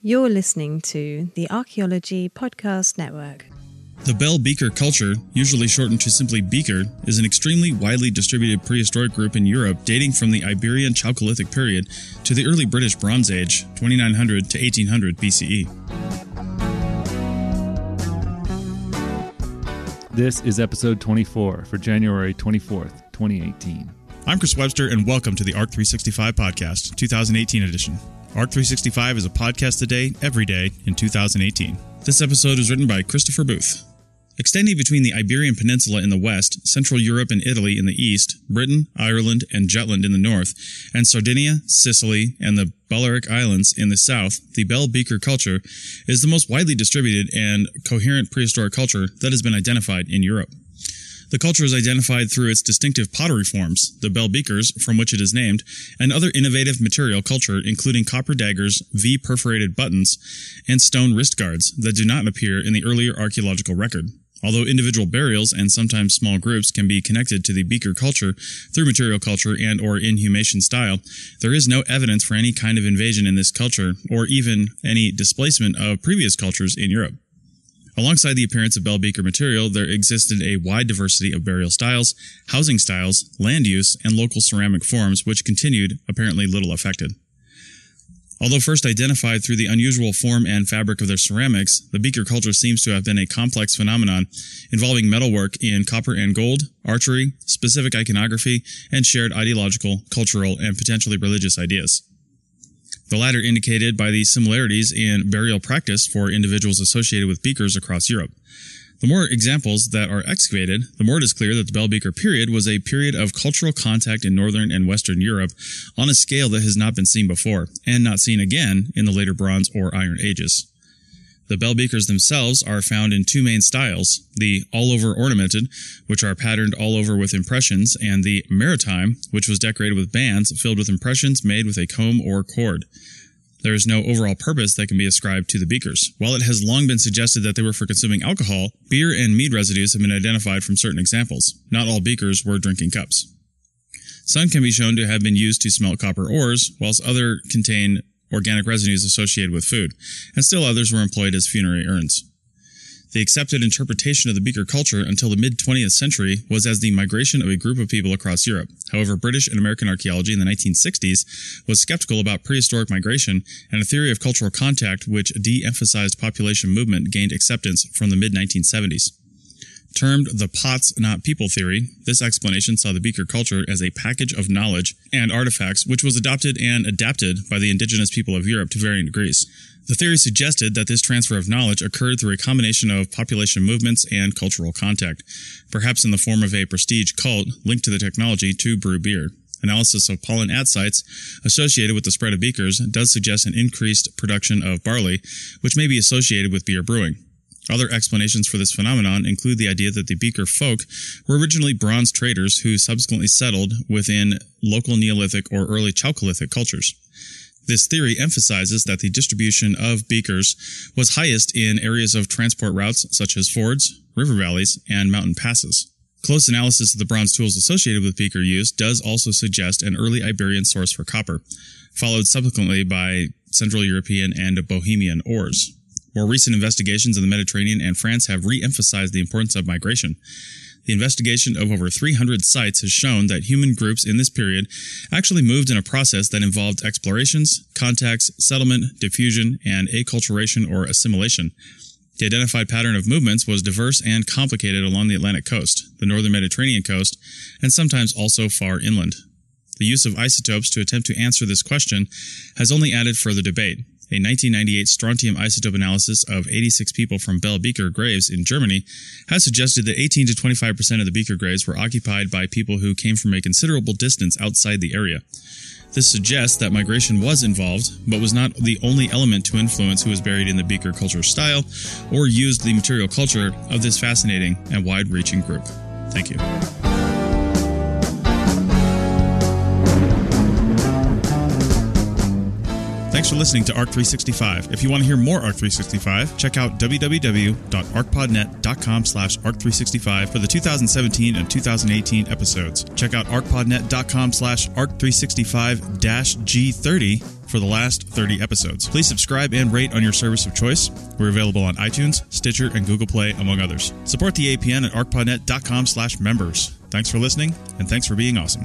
You're listening to the Archaeology Podcast Network. The Bell Beaker culture, usually shortened to simply Beaker, is an extremely widely distributed prehistoric group in Europe dating from the Iberian Chalcolithic period to the early British Bronze Age, 2900 to 1800 BCE. This is episode 24 for January 24th, 2018. I'm Chris Webster, and welcome to the ARC 365 Podcast, 2018 edition. ARC 365 is a podcast today, every day in 2018. This episode is written by Christopher Booth. Extending between the Iberian Peninsula in the west, Central Europe and Italy in the east, Britain, Ireland, and Jutland in the north, and Sardinia, Sicily, and the Balearic Islands in the south, the Bell Beaker culture is the most widely distributed and coherent prehistoric culture that has been identified in Europe. The culture is identified through its distinctive pottery forms, the bell beakers, from which it is named, and other innovative material culture, including copper daggers, V perforated buttons, and stone wrist guards that do not appear in the earlier archaeological record. Although individual burials and sometimes small groups can be connected to the beaker culture through material culture and or inhumation style, there is no evidence for any kind of invasion in this culture or even any displacement of previous cultures in Europe. Alongside the appearance of bell beaker material, there existed a wide diversity of burial styles, housing styles, land use, and local ceramic forms which continued apparently little affected. Although first identified through the unusual form and fabric of their ceramics, the beaker culture seems to have been a complex phenomenon involving metalwork in copper and gold, archery, specific iconography, and shared ideological, cultural, and potentially religious ideas. The latter indicated by the similarities in burial practice for individuals associated with beakers across Europe. The more examples that are excavated, the more it is clear that the Bell Beaker period was a period of cultural contact in Northern and Western Europe on a scale that has not been seen before, and not seen again in the later Bronze or Iron Ages. The bell beakers themselves are found in two main styles, the all over ornamented, which are patterned all over with impressions, and the maritime, which was decorated with bands filled with impressions made with a comb or cord. There is no overall purpose that can be ascribed to the beakers. While it has long been suggested that they were for consuming alcohol, beer and mead residues have been identified from certain examples. Not all beakers were drinking cups. Some can be shown to have been used to smelt copper ores, whilst other contain organic residues associated with food, and still others were employed as funerary urns. The accepted interpretation of the beaker culture until the mid 20th century was as the migration of a group of people across Europe. However, British and American archaeology in the 1960s was skeptical about prehistoric migration, and a theory of cultural contact which de emphasized population movement gained acceptance from the mid 1970s. Termed the pots not people theory, this explanation saw the beaker culture as a package of knowledge and artifacts which was adopted and adapted by the indigenous people of Europe to varying degrees. The theory suggested that this transfer of knowledge occurred through a combination of population movements and cultural contact, perhaps in the form of a prestige cult linked to the technology to brew beer. Analysis of pollen at sites associated with the spread of beakers does suggest an increased production of barley, which may be associated with beer brewing. Other explanations for this phenomenon include the idea that the Beaker folk were originally bronze traders who subsequently settled within local Neolithic or early Chalcolithic cultures. This theory emphasizes that the distribution of beakers was highest in areas of transport routes such as fords, river valleys, and mountain passes. Close analysis of the bronze tools associated with beaker use does also suggest an early Iberian source for copper, followed subsequently by Central European and Bohemian ores. More recent investigations in the Mediterranean and France have re-emphasized the importance of migration. The investigation of over 300 sites has shown that human groups in this period actually moved in a process that involved explorations, contacts, settlement, diffusion, and acculturation or assimilation. The identified pattern of movements was diverse and complicated along the Atlantic coast, the northern Mediterranean coast, and sometimes also far inland. The use of isotopes to attempt to answer this question has only added further debate, a 1998 strontium isotope analysis of 86 people from Bell Beaker graves in Germany has suggested that 18 to 25 percent of the Beaker graves were occupied by people who came from a considerable distance outside the area. This suggests that migration was involved, but was not the only element to influence who was buried in the Beaker culture style or used the material culture of this fascinating and wide reaching group. Thank you. Thanks for listening to ARC 365. If you want to hear more ARC 365, check out www.archpodnet.com slash ARC365 for the 2017 and 2018 episodes. Check out archpodnet.com slash ARC365-G30 for the last 30 episodes. Please subscribe and rate on your service of choice. We're available on iTunes, Stitcher, and Google Play, among others. Support the APN at archpodnet.com slash members. Thanks for listening, and thanks for being awesome.